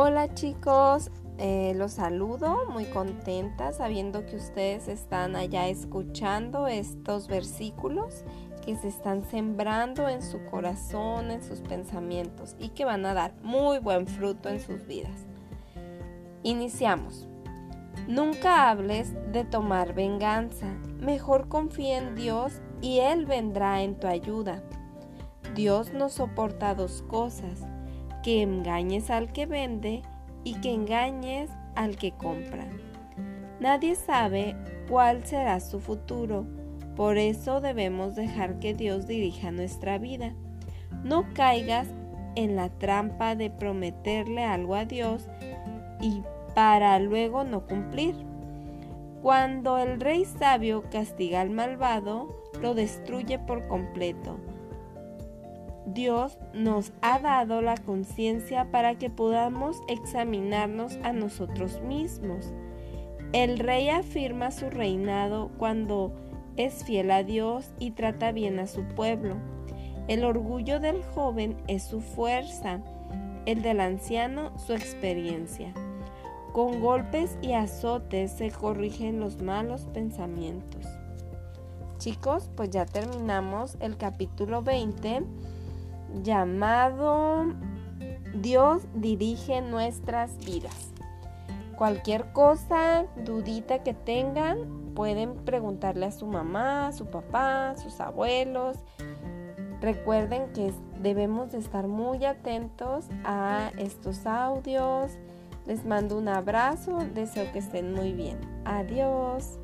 Hola chicos, eh, los saludo muy contenta sabiendo que ustedes están allá escuchando estos versículos que se están sembrando en su corazón, en sus pensamientos y que van a dar muy buen fruto en sus vidas. Iniciamos. Nunca hables de tomar venganza, mejor confía en Dios y Él vendrá en tu ayuda. Dios no soporta dos cosas que engañes al que vende y que engañes al que compra. Nadie sabe cuál será su futuro, por eso debemos dejar que Dios dirija nuestra vida. No caigas en la trampa de prometerle algo a Dios y para luego no cumplir. Cuando el rey sabio castiga al malvado, lo destruye por completo. Dios nos ha dado la conciencia para que podamos examinarnos a nosotros mismos. El rey afirma su reinado cuando es fiel a Dios y trata bien a su pueblo. El orgullo del joven es su fuerza, el del anciano su experiencia. Con golpes y azotes se corrigen los malos pensamientos. Chicos, pues ya terminamos el capítulo 20 llamado Dios dirige nuestras vidas. Cualquier cosa, dudita que tengan, pueden preguntarle a su mamá, a su papá, sus abuelos. Recuerden que debemos de estar muy atentos a estos audios. Les mando un abrazo, deseo que estén muy bien. Adiós.